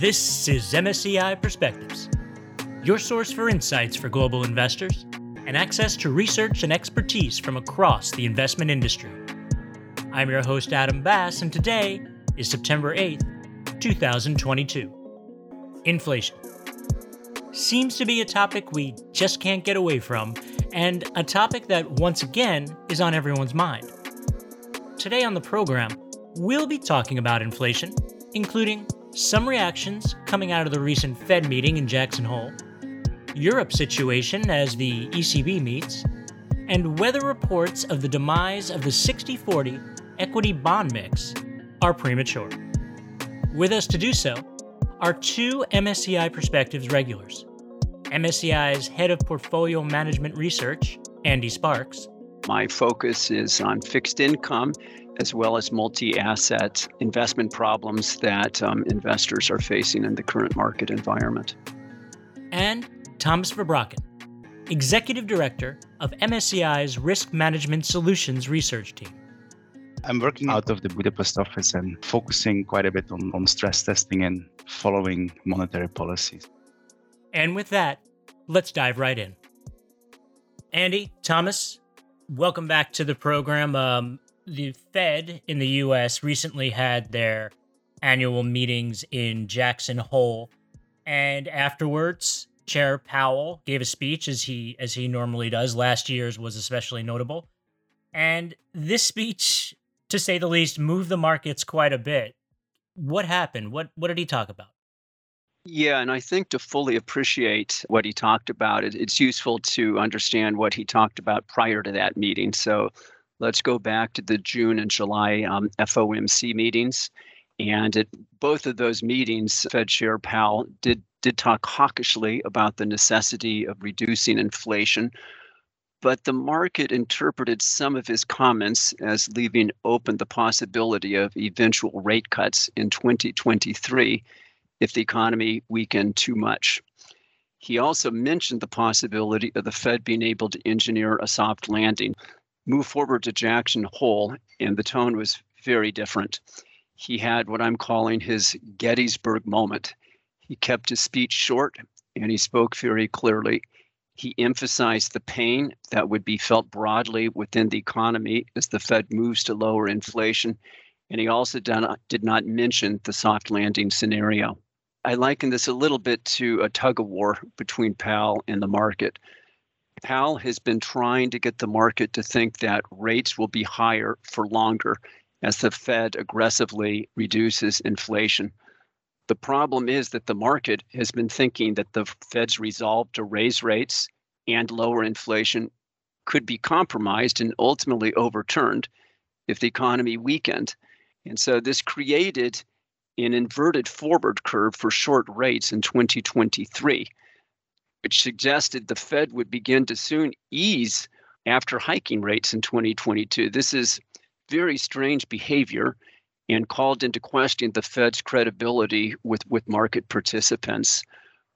This is MSCI Perspectives, your source for insights for global investors and access to research and expertise from across the investment industry. I'm your host, Adam Bass, and today is September 8th, 2022. Inflation seems to be a topic we just can't get away from, and a topic that once again is on everyone's mind. Today on the program, we'll be talking about inflation, including some reactions coming out of the recent Fed meeting in Jackson Hole, Europe's situation as the ECB meets, and whether reports of the demise of the 60 40 equity bond mix are premature. With us to do so are two MSCI Perspectives regulars MSCI's head of portfolio management research, Andy Sparks. My focus is on fixed income as well as multi asset investment problems that um, investors are facing in the current market environment. And Thomas Verbraken, Executive Director of MSCI's Risk Management Solutions Research Team. I'm working out of the Budapest office and focusing quite a bit on, on stress testing and following monetary policies. And with that, let's dive right in. Andy, Thomas, welcome back to the program. Um, the Fed in the US recently had their annual meetings in Jackson Hole and afterwards Chair Powell gave a speech as he as he normally does. Last year's was especially notable. And this speech to say the least moved the markets quite a bit. What happened? What what did he talk about? Yeah, and I think to fully appreciate what he talked about, it, it's useful to understand what he talked about prior to that meeting. So let's go back to the June and July um, FOMC meetings. And at both of those meetings, Fed Chair Powell did did talk hawkishly about the necessity of reducing inflation, but the market interpreted some of his comments as leaving open the possibility of eventual rate cuts in 2023 if the economy weakened too much. He also mentioned the possibility of the Fed being able to engineer a soft landing move forward to Jackson Hole, and the tone was very different. He had what I'm calling his Gettysburg moment. He kept his speech short and he spoke very clearly. He emphasized the pain that would be felt broadly within the economy as the Fed moves to lower inflation. And he also did not, mention the soft landing scenario. I liken this a little bit to a tug of war between Powell and the market. Powell has been trying to get the market to think that rates will be higher for longer as the Fed aggressively reduces inflation. The problem is that the market has been thinking that the Fed's resolve to raise rates and lower inflation could be compromised and ultimately overturned if the economy weakened. And so this created an inverted forward curve for short rates in 2023 which suggested the Fed would begin to soon ease after hiking rates in 2022. This is very strange behavior and called into question the Fed's credibility with, with market participants.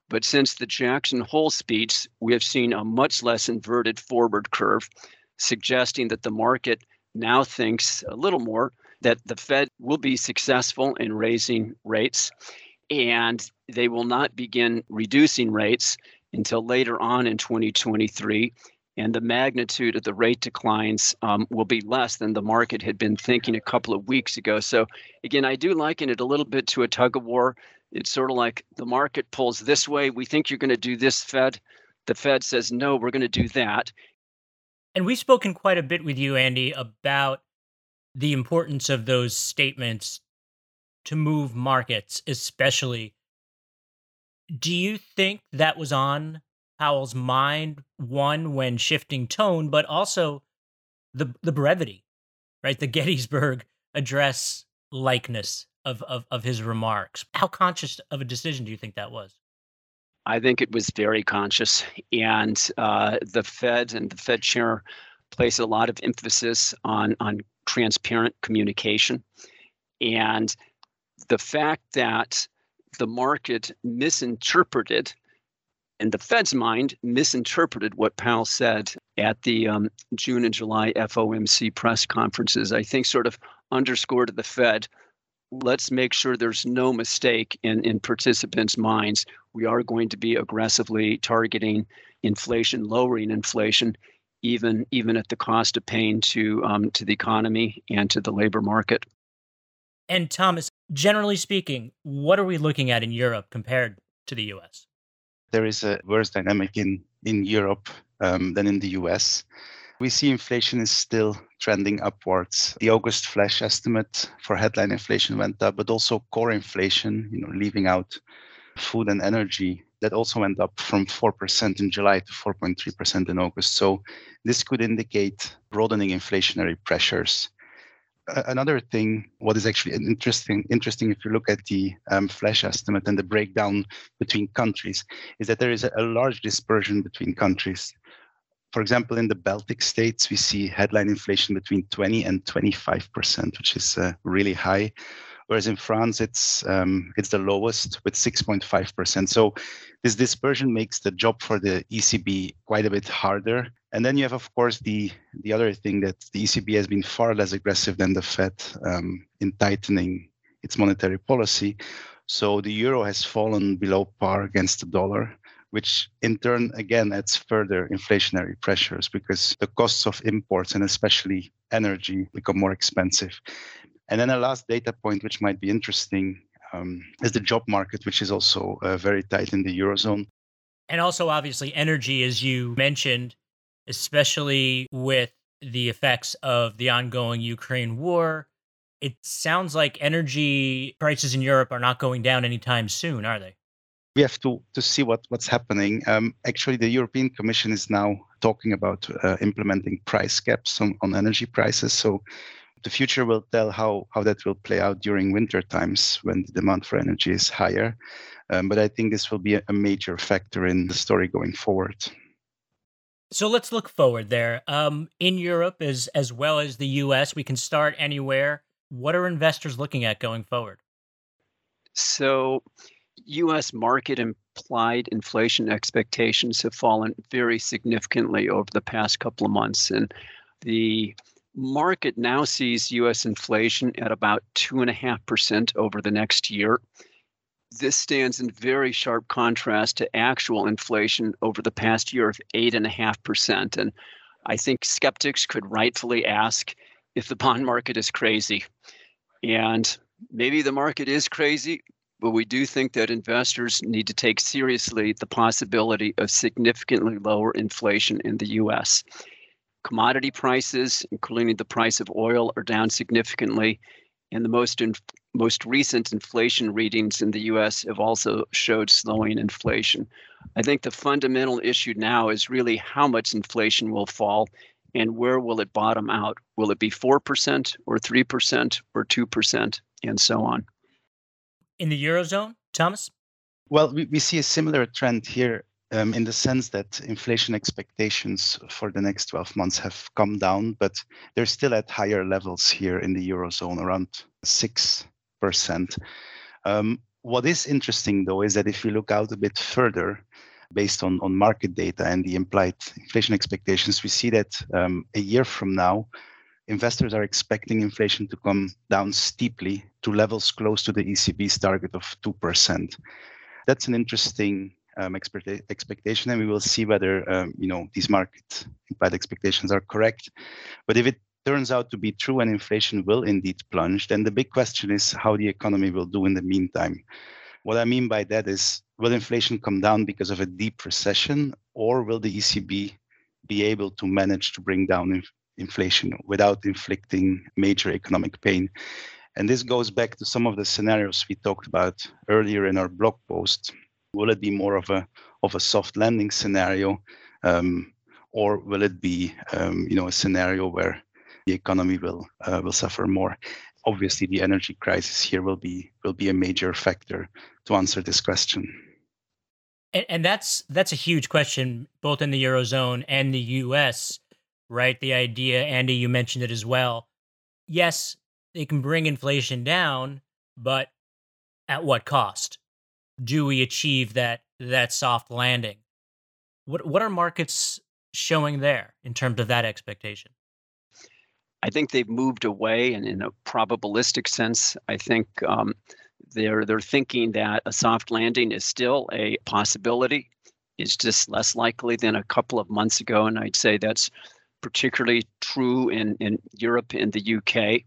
But since the Jackson Hole speech, we have seen a much less inverted forward curve, suggesting that the market now thinks a little more that the Fed will be successful in raising rates and they will not begin reducing rates until later on in 2023. And the magnitude of the rate declines um, will be less than the market had been thinking a couple of weeks ago. So, again, I do liken it a little bit to a tug of war. It's sort of like the market pulls this way. We think you're going to do this, Fed. The Fed says, no, we're going to do that. And we've spoken quite a bit with you, Andy, about the importance of those statements to move markets, especially do you think that was on Powell's mind? One, when shifting tone, but also the the brevity, right? The Gettysburg Address likeness of, of, of his remarks. How conscious of a decision do you think that was? I think it was very conscious, and uh, the Fed and the Fed chair place a lot of emphasis on on transparent communication, and the fact that the market misinterpreted, in the Fed's mind, misinterpreted what Powell said at the um, June and July FOMC press conferences. I think sort of underscored to the Fed let's make sure there's no mistake in, in participants' minds. We are going to be aggressively targeting inflation, lowering inflation, even even at the cost of pain to um, to the economy and to the labor market. And Thomas, generally speaking, what are we looking at in Europe compared to the U.S.? There is a worse dynamic in in Europe um, than in the U.S. We see inflation is still trending upwards. The August flash estimate for headline inflation went up, but also core inflation, you know, leaving out food and energy, that also went up from 4% in July to 4.3% in August. So this could indicate broadening inflationary pressures. another thing, what is actually interesting, interesting if you look at the um, flash estimate and the breakdown between countries, is that there is a, a large dispersion between countries. For example, in the Baltic states, we see headline inflation between 20 and 25%, which is uh, really high. Whereas in France, it's um, it's the lowest with 6.5%. So this dispersion makes the job for the ECB quite a bit harder. And then you have, of course, the the other thing that the ECB has been far less aggressive than the Fed um, in tightening its monetary policy. So the euro has fallen below par against the dollar which in turn again adds further inflationary pressures because the costs of imports and especially energy become more expensive. And then a last data point, which might be interesting, um, is the job market, which is also uh, very tight in the Eurozone. And also, obviously, energy, as you mentioned, especially with the effects of the ongoing Ukraine war. It sounds like energy prices in Europe are not going down anytime soon, are they? we have to to see what what's happening. Um, actually, the European Commission is now talking about uh, implementing price caps on, on energy prices. So the future will tell how how that will play out during winter times when the demand for energy is higher. Um, but I think this will be a, a major factor in the story going forward. So let's look forward there. Um, in Europe, as as well as the U.S., we can start anywhere. What are investors looking at going forward? So US market implied inflation expectations have fallen very significantly over the past couple of months. And the market now sees US inflation at about 2.5% over the next year. This stands in very sharp contrast to actual inflation over the past year of 8.5%. And I think skeptics could rightfully ask if the bond market is crazy. And maybe the market is crazy, but we do think that investors need to take seriously the possibility of significantly lower inflation in the US. Commodity prices, including the price of oil, are down significantly, and the most in, most recent inflation readings in the US have also showed slowing inflation. I think the fundamental issue now is really how much inflation will fall and where will it bottom out? Will it be 4% or 3% or 2% and so on? in the Eurozone, Thomas? Well, we, we see a similar trend here um, in the sense that inflation expectations for the next 12 months have come down, but they're still at higher levels here in the Eurozone, around 6%. Um, what is interesting, though, is that if you look out a bit further, based on, on market data and the implied inflation expectations, we see that um, a year from now, investors are expecting inflation to come down steeply to levels close to the ECB's target of 2%. That's an interesting um, expectation, and we will see whether um, you know these market implied expectations are correct. But if it turns out to be true and inflation will indeed plunge, then the big question is how the economy will do in the meantime. What I mean by that is will inflation come down because of a deep recession, or will the ECB be able to manage to bring down inflation without inflicting major economic pain. And this goes back to some of the scenarios we talked about earlier in our blog post. Will it be more of a of a soft landing scenario, um, or will it be um, you know a scenario where the economy will uh, will suffer more? Obviously, the energy crisis here will be will be a major factor to answer this question. And, and that's that's a huge question, both in the eurozone and the U.S right? The idea, Andy, you mentioned it as well. Yes, they can bring inflation down, but at what cost? Do we achieve that that soft landing? What what are markets showing there in terms of that expectation? I think they've moved away, and in a probabilistic sense, I think um, they're they're thinking that a soft landing is still a possibility. It's just less likely than a couple of months ago, and I'd say that's particularly true in, in Europe and the UK.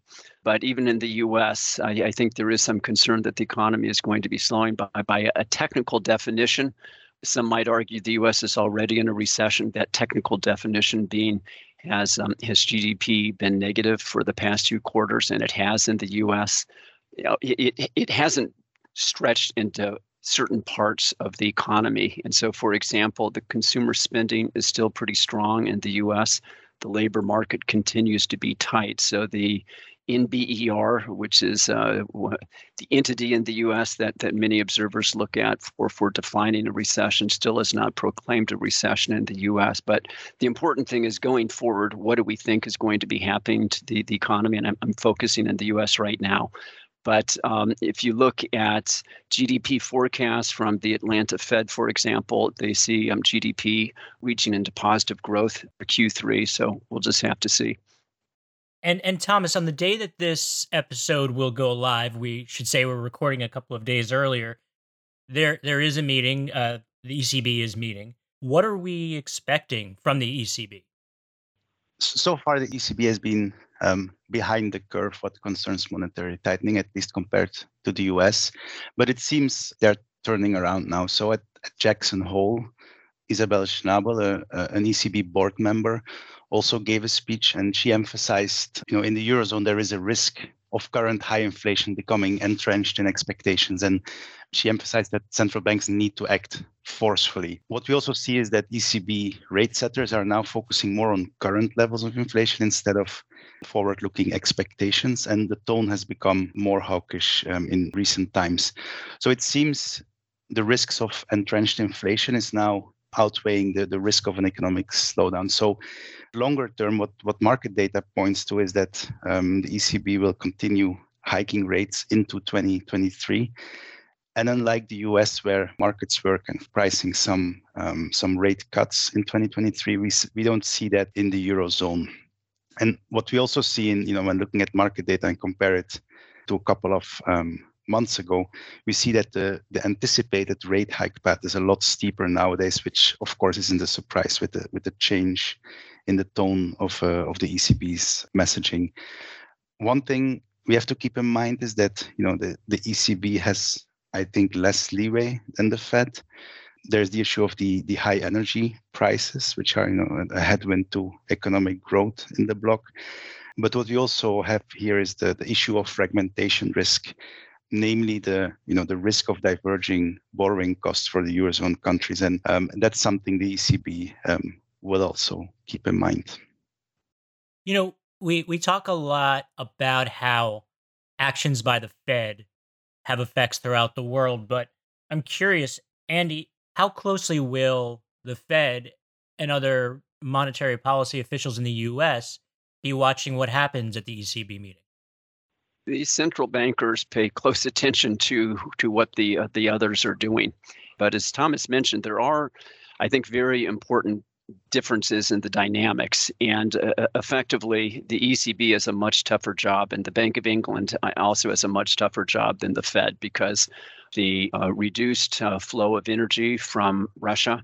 But even in the US, I, I think there is some concern that the economy is going to be slowing by, by a technical definition. Some might argue the US is already in a recession, that technical definition being has um, has GDP been negative for the past two quarters, and it has in the U.S. You know, it, it, it hasn't stretched into certain parts of the economy. And so, for example, the consumer spending is still pretty strong in the US the labor market continues to be tight. So the NBER, which is uh, the entity in the U.S. that that many observers look at for for defining a recession, still has not proclaimed a recession in the U.S. But the important thing is going forward. What do we think is going to be happening to the the economy? And I'm, I'm focusing in the U.S. right now. But um, if you look at GDP forecasts from the Atlanta Fed, for example, they see um, GDP reaching into positive growth for Q3. So we'll just have to see. And and Thomas, on the day that this episode will go live, we should say we're recording a couple of days earlier. There there is a meeting. Uh, the ECB is meeting. What are we expecting from the ECB? So far, the ECB has been um, behind the curve what concerns monetary tightening, at least compared to the US. But it seems they're turning around now. So at, at Jackson Hole, Isabel Schnabel, a, a, an ECB board member, also gave a speech and she emphasized, you know, in the Eurozone, there is a risk of current high inflation becoming entrenched in expectations. And she emphasized that central banks need to act forcefully. What we also see is that ECB rate setters are now focusing more on current levels of inflation instead of forward looking expectations. And the tone has become more hawkish um, in recent times. So it seems the risks of entrenched inflation is now outweighing the, the risk of an economic slowdown. So longer term, what, what market data points to is that um, the ECB will continue hiking rates into 2023. And unlike the US, where markets were kind of pricing some um, some rate cuts in 2023, we, we don't see that in the eurozone. And what we also see in you know when looking at market data and compare it to a couple of um, months ago, we see that the, the anticipated rate hike path is a lot steeper nowadays, which of course isn't a surprise with the with the change in the tone of uh, of the ECB's messaging. One thing we have to keep in mind is that you know the, the ECB has I think, less leeway than the Fed. There's the issue of the, the high energy prices, which are you know a headwind to economic growth in the bloc. But what we also have here is the, the issue of fragmentation risk, namely the you know the risk of diverging borrowing costs for the eurozone countries, and um, that's something the ECB um, will also keep in mind. You know, we we talk a lot about how actions by the Fed have effects throughout the world. But I'm curious, Andy, how closely will the Fed and other monetary policy officials in the US be watching what happens at the ECB meeting? These central bankers pay close attention to to what the uh, the others are doing. But as Thomas mentioned, there are I think very important differences in the dynamics. And uh, uh effectively, the ECB has a much tougher job, and the Bank of England uh, also has a much tougher job than the Fed because the uh, reduced uh, flow of energy from Russia.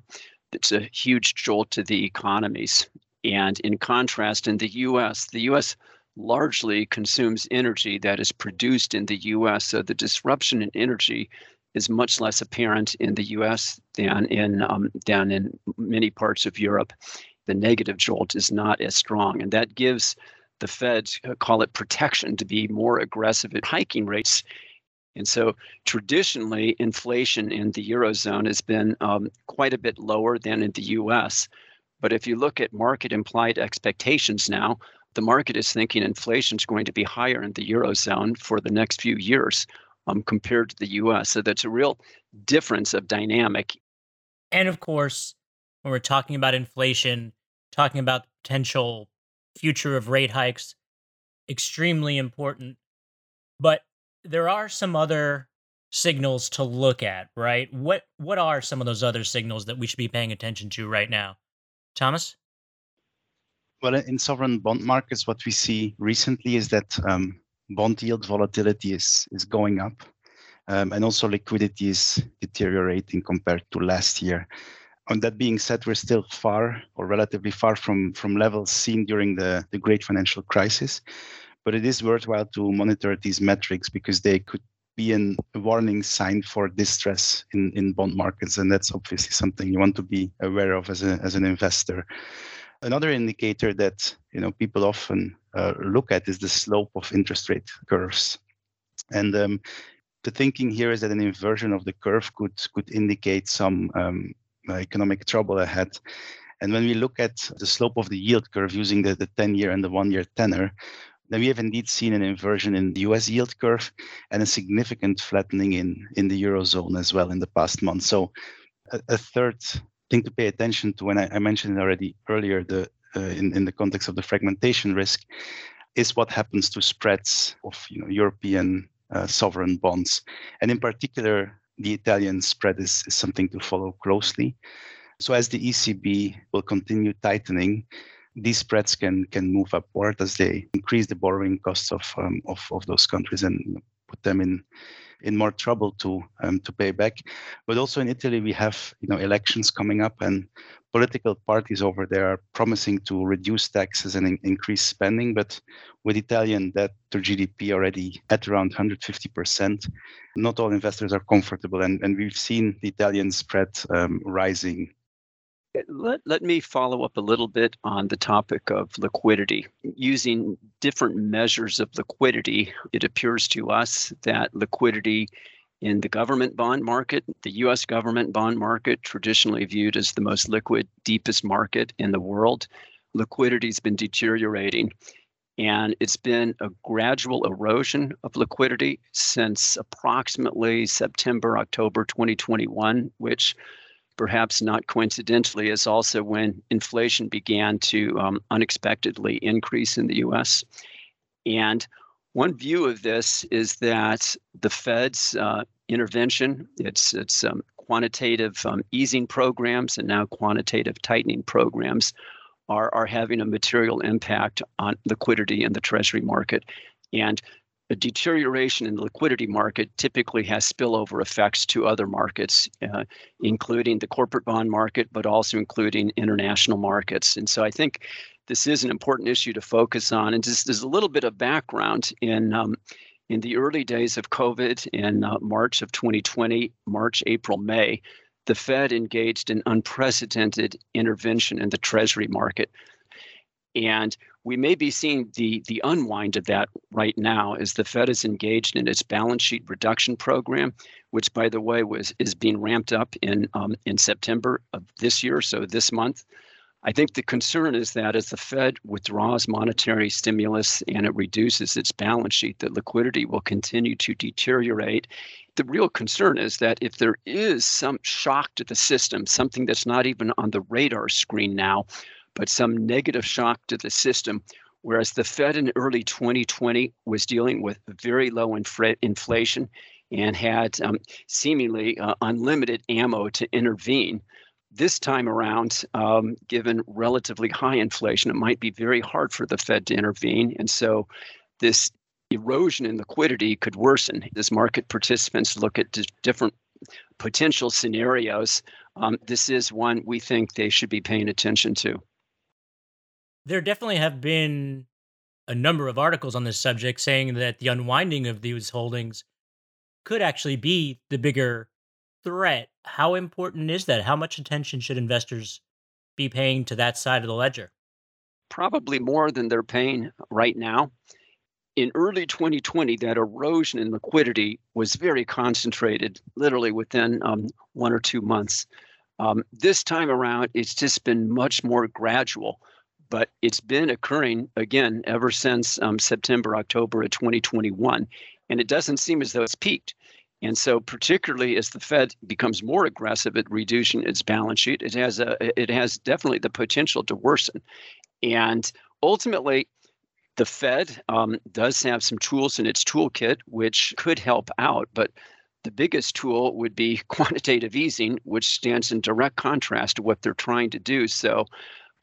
It's a huge jolt to the economies. And in contrast, in the US, the US largely consumes energy that is produced in the US. So the disruption in energy is much less apparent in the U.S. than in um, down in many parts of Europe. The negative jolt is not as strong, and that gives the Fed uh, call it protection to be more aggressive at hiking rates. And so, traditionally, inflation in the eurozone has been um, quite a bit lower than in the U.S. But if you look at market implied expectations now, the market is thinking inflation is going to be higher in the eurozone for the next few years um, compared to the US. So that's a real difference of dynamic. And of course, when we're talking about inflation, talking about the potential future of rate hikes, extremely important. But there are some other signals to look at, right? What what are some of those other signals that we should be paying attention to right now? Thomas? Well, in sovereign bond markets, what we see recently is that um, bond yield volatility is, is going up. Um, and also liquidity is deteriorating compared to last year. On that being said, we're still far or relatively far from, from levels seen during the, the great financial crisis. But it is worthwhile to monitor these metrics because they could be a warning sign for distress in, in bond markets. And that's obviously something you want to be aware of as, a, as an investor. Another indicator that you know people often uh, look at is the slope of interest rate curves. And um, the thinking here is that an inversion of the curve could could indicate some um, economic trouble ahead. And when we look at the slope of the yield curve using the, the 10 year and the one year tenor, then we have indeed seen an inversion in the US yield curve and a significant flattening in, in the Eurozone as well in the past month. So, a, a third thing to pay attention to, and I, I mentioned it already earlier, the uh, in, in the context of the fragmentation risk, is what happens to spreads of you know, European uh, sovereign bonds. And in particular, the Italian spread is, is something to follow closely. So as the ECB will continue tightening, these spreads can can move upward as they increase the borrowing costs of um, of, of those countries and put them in in more trouble to um, to pay back. But also in Italy, we have you know elections coming up, and political parties over there are promising to reduce taxes and in- increase spending. But with Italian debt to GDP already at around 150 percent, not all investors are comfortable, and and we've seen the Italian spread um, rising let, let me follow up a little bit on the topic of liquidity. Using different measures of liquidity, it appears to us that liquidity in the government bond market, the US government bond market, traditionally viewed as the most liquid, deepest market in the world, liquidity has been deteriorating. And it's been a gradual erosion of liquidity since approximately September, October 2021, which perhaps not coincidentally, is also when inflation began to um, unexpectedly increase in the US. And one view of this is that the Fed's uh, intervention, its, its um, quantitative um, easing programs and now quantitative tightening programs, are, are having a material impact on liquidity in the Treasury market. And a deterioration in the liquidity market typically has spillover effects to other markets, uh, including the corporate bond market, but also including international markets. And so I think this is an important issue to focus on. And just as a little bit of background in um, in the early days of COVID in uh, March of 2020, March, April, May, the Fed engaged in unprecedented intervention in the Treasury market. And we may be seeing the, the unwind of that right now as the Fed is engaged in its balance sheet reduction program, which, by the way, was is being ramped up in um, in September of this year, so this month. I think the concern is that as the Fed withdraws monetary stimulus and it reduces its balance sheet, that liquidity will continue to deteriorate. The real concern is that if there is some shock to the system, something that's not even on the radar screen now, but some negative shock to the system. Whereas the Fed in early 2020 was dealing with very low inflation and had um, seemingly uh, unlimited ammo to intervene. This time around, um, given relatively high inflation, it might be very hard for the Fed to intervene. And so this erosion in liquidity could worsen as market participants look at different potential scenarios. Um, this is one we think they should be paying attention to there definitely have been a number of articles on this subject saying that the unwinding of these holdings could actually be the bigger threat. How important is that? How much attention should investors be paying to that side of the ledger? Probably more than they're paying right now. In early 2020, that erosion in liquidity was very concentrated, literally within um, one or two months. Um, this time around, it's just been much more gradual but it's been occurring again ever since um, September, October of 2021, and it doesn't seem as though it's peaked. And so, particularly as the Fed becomes more aggressive at reducing its balance sheet, it has a it has definitely the potential to worsen. And ultimately, the Fed um, does have some tools in its toolkit which could help out, but the biggest tool would be quantitative easing, which stands in direct contrast to what they're trying to do. So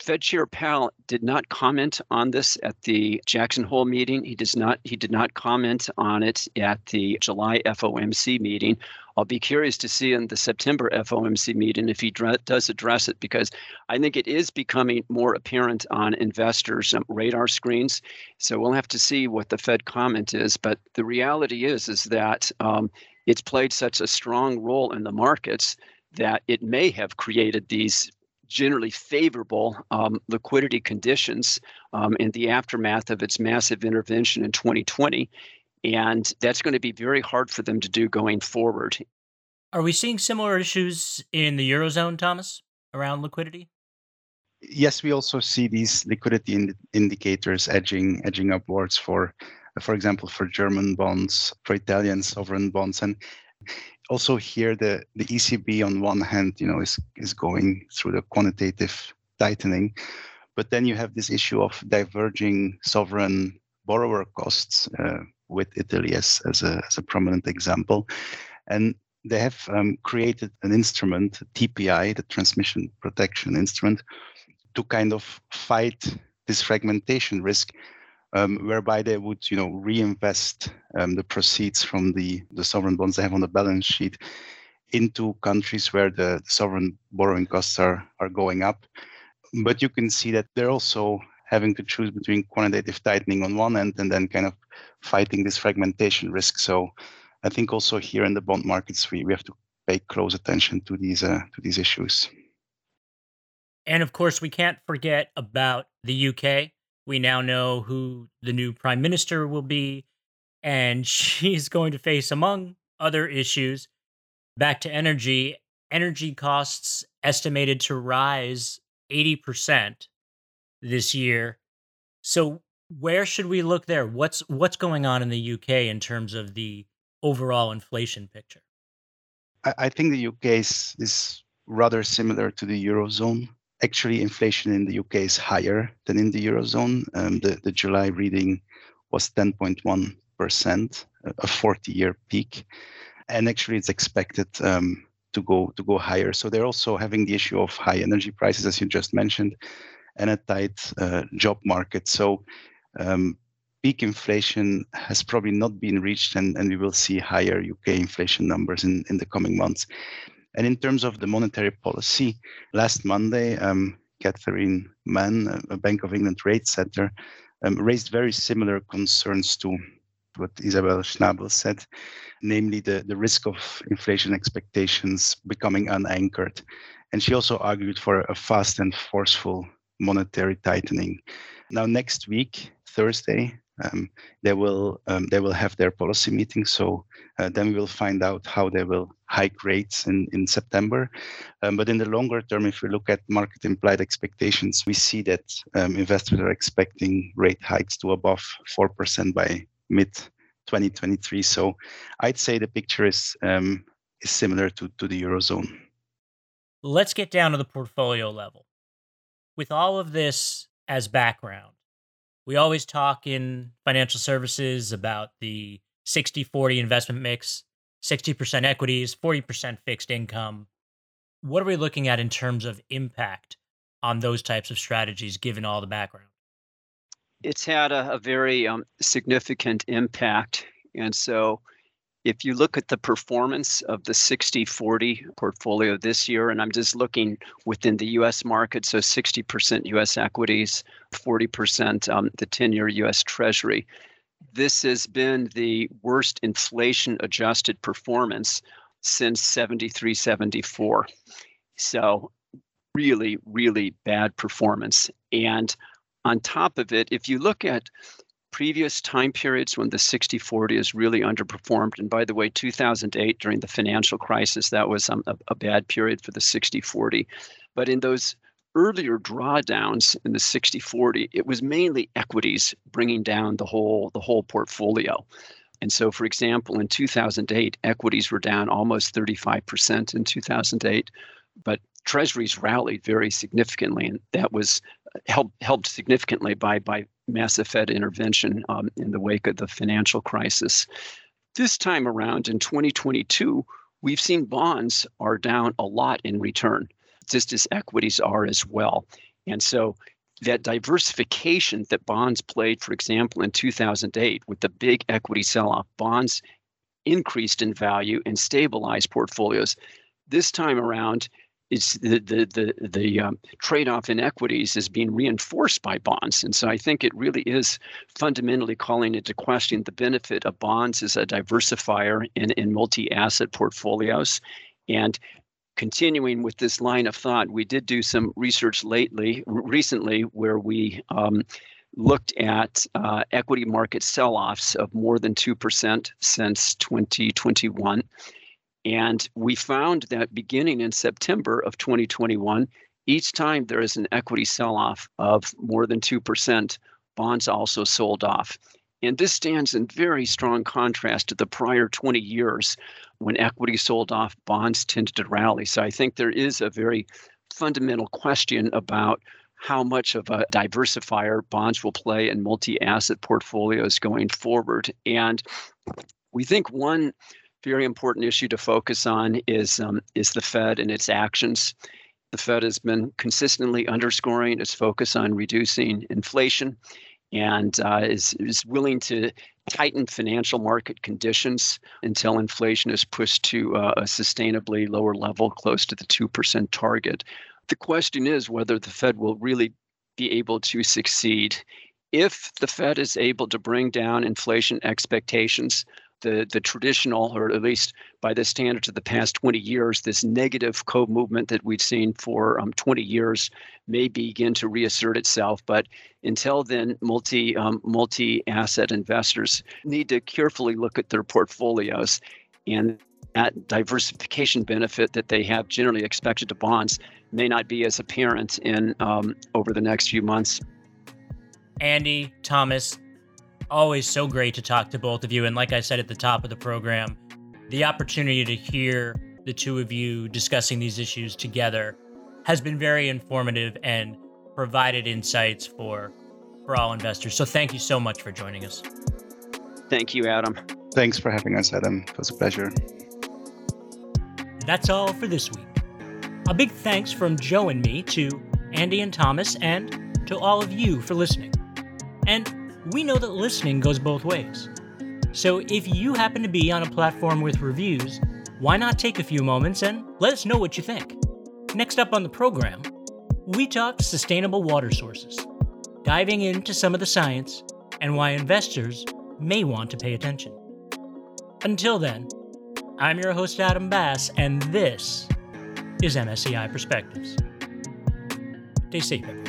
Fed Chair Powell did not comment on this at the Jackson Hole meeting. He does not. He did not comment on it at the July FOMC meeting. I'll be curious to see in the September FOMC meeting if he does address it because I think it is becoming more apparent on investors' um, radar screens. So we'll have to see what the Fed comment is. But the reality is is that um, it's played such a strong role in the markets that it may have created these generally favorable um, liquidity conditions um, in the aftermath of its massive intervention in 2020. And that's going to be very hard for them to do going forward. Are we seeing similar issues in the Eurozone, Thomas, around liquidity? Yes, we also see these liquidity ind- indicators edging edging upwards for, for example, for German bonds, for Italian sovereign bonds, and also here the, the ECB on one hand, you know, is, is going through the quantitative tightening, but then you have this issue of diverging sovereign borrower costs uh, with Italy as, as, a, as a prominent example. And they have um, created an instrument, TPI, the transmission protection instrument, to kind of fight this fragmentation risk um, whereby they would, you know, reinvest um, the proceeds from the, the sovereign bonds they have on the balance sheet into countries where the sovereign borrowing costs are, are going up. But you can see that they're also having to choose between quantitative tightening on one end and then kind of fighting this fragmentation risk. So I think also here in the bond markets, we, we have to pay close attention to these uh, to these issues. And of course, we can't forget about the UK. We now know who the new prime minister will be, and she's going to face, among other issues, back to energy. Energy costs estimated to rise 80% this year. So where should we look there? What's what's going on in the UK in terms of the overall inflation picture? I, I think the UK is, is rather similar to the Eurozone actually inflation in the UK is higher than in the eurozone. Um, the the July reading was 10.1 percent, a 40-year peak, and actually it's expected um, to go to go higher. So they're also having the issue of high energy prices, as you just mentioned, and a tight uh, job market. So um, peak inflation has probably not been reached, and, and we will see higher UK inflation numbers in, in the coming months. And in terms of the monetary policy, last Monday, um, Catherine Mann, a Bank of England rate setter, um, raised very similar concerns to what Isabel Schnabel said, namely the, the risk of inflation expectations becoming unanchored. And she also argued for a fast and forceful monetary tightening. Now, next week, Thursday, um, they will um, they will have their policy meeting. So uh, then we will find out how they will hike rates in in September. Um, but in the longer term, if we look at market implied expectations, we see that um, investors are expecting rate hikes to above four percent by mid 2023. So I'd say the picture is um, is similar to to the eurozone. Let's get down to the portfolio level. With all of this as background we always talk in financial services about the 60 40 investment mix 60% equities 40% fixed income. What are we looking at in terms of impact on those types of strategies given all the background? It's had a, a very um, significant impact and so if you look at the performance of the 60 40 portfolio this year, and I'm just looking within the US market, so 60% US equities, 40% um, the 10 year US Treasury, this has been the worst inflation adjusted performance since 73 74. So, really, really bad performance. And on top of it, if you look at previous time periods when the 60-40 is really underperformed. And by the way, 2008 during the financial crisis, that was um, a, a bad period for the 60-40. But in those earlier drawdowns in the 60-40, it was mainly equities bringing down the whole the whole portfolio. And so, for example, in 2008, equities were down almost 35% in 2008, but treasuries rallied very significantly, and that was helped helped significantly by by massive Fed intervention um, in the wake of the financial crisis. This time around in 2022, we've seen bonds are down a lot in return, just as equities are as well. And so that diversification that bonds played, for example, in 2008 with the big equity sell off, bonds increased in value and stabilized portfolios. This time around, it's the the the, the um, trade-off in equities is being reinforced by bonds, and so I think it really is fundamentally calling into question the benefit of bonds as a diversifier in in multi-asset portfolios, and continuing with this line of thought, we did do some research lately, recently, where we um, looked at uh, equity market sell-offs of more than 2% since 2021. And we found that beginning in September of 2021, each time there is an equity sell-off of more than 2%, bonds also sold off. And this stands in very strong contrast to the prior 20 years when equity sold off, bonds tended to rally. So I think there is a very fundamental question about how much of a diversifier bonds will play in multi asset portfolios going forward. And we think one very important issue to focus on is, um, is the Fed and its actions. The Fed has been consistently underscoring its focus on reducing inflation and uh, is, is willing to tighten financial market conditions until inflation is pushed to uh, a sustainably lower level, close to the 2% target. The question is whether the Fed will really be able to succeed. If the Fed is able to bring down inflation expectations, the, the traditional, or at least by the standards of the past 20 years, this negative co-movement that we've seen for um, 20 years may begin to reassert itself. But until then, multi um, multi asset investors need to carefully look at their portfolios and that diversification benefit that they have generally expected to bonds may not be as apparent in um, over the next few months. Andy, Thomas, always so great to talk to both of you. And like I said at the top of the program, the opportunity to hear the two of you discussing these issues together has been very informative and provided insights for for all investors. So thank you so much for joining us. Thank you, Adam. Thanks for having us, Adam. It was a pleasure. That's all for this week. A big thanks from Joe and me to Andy and Thomas and to all of you for listening. And we know that listening goes both ways. So if you happen to be on a platform with reviews, why not take a few moments and let us know what you think? Next up on the program, we talk sustainable water sources, diving into some of the science and why investors may want to pay attention. Until then, I'm your host, Adam Bass, and this is MSCI Perspectives. Stay safe.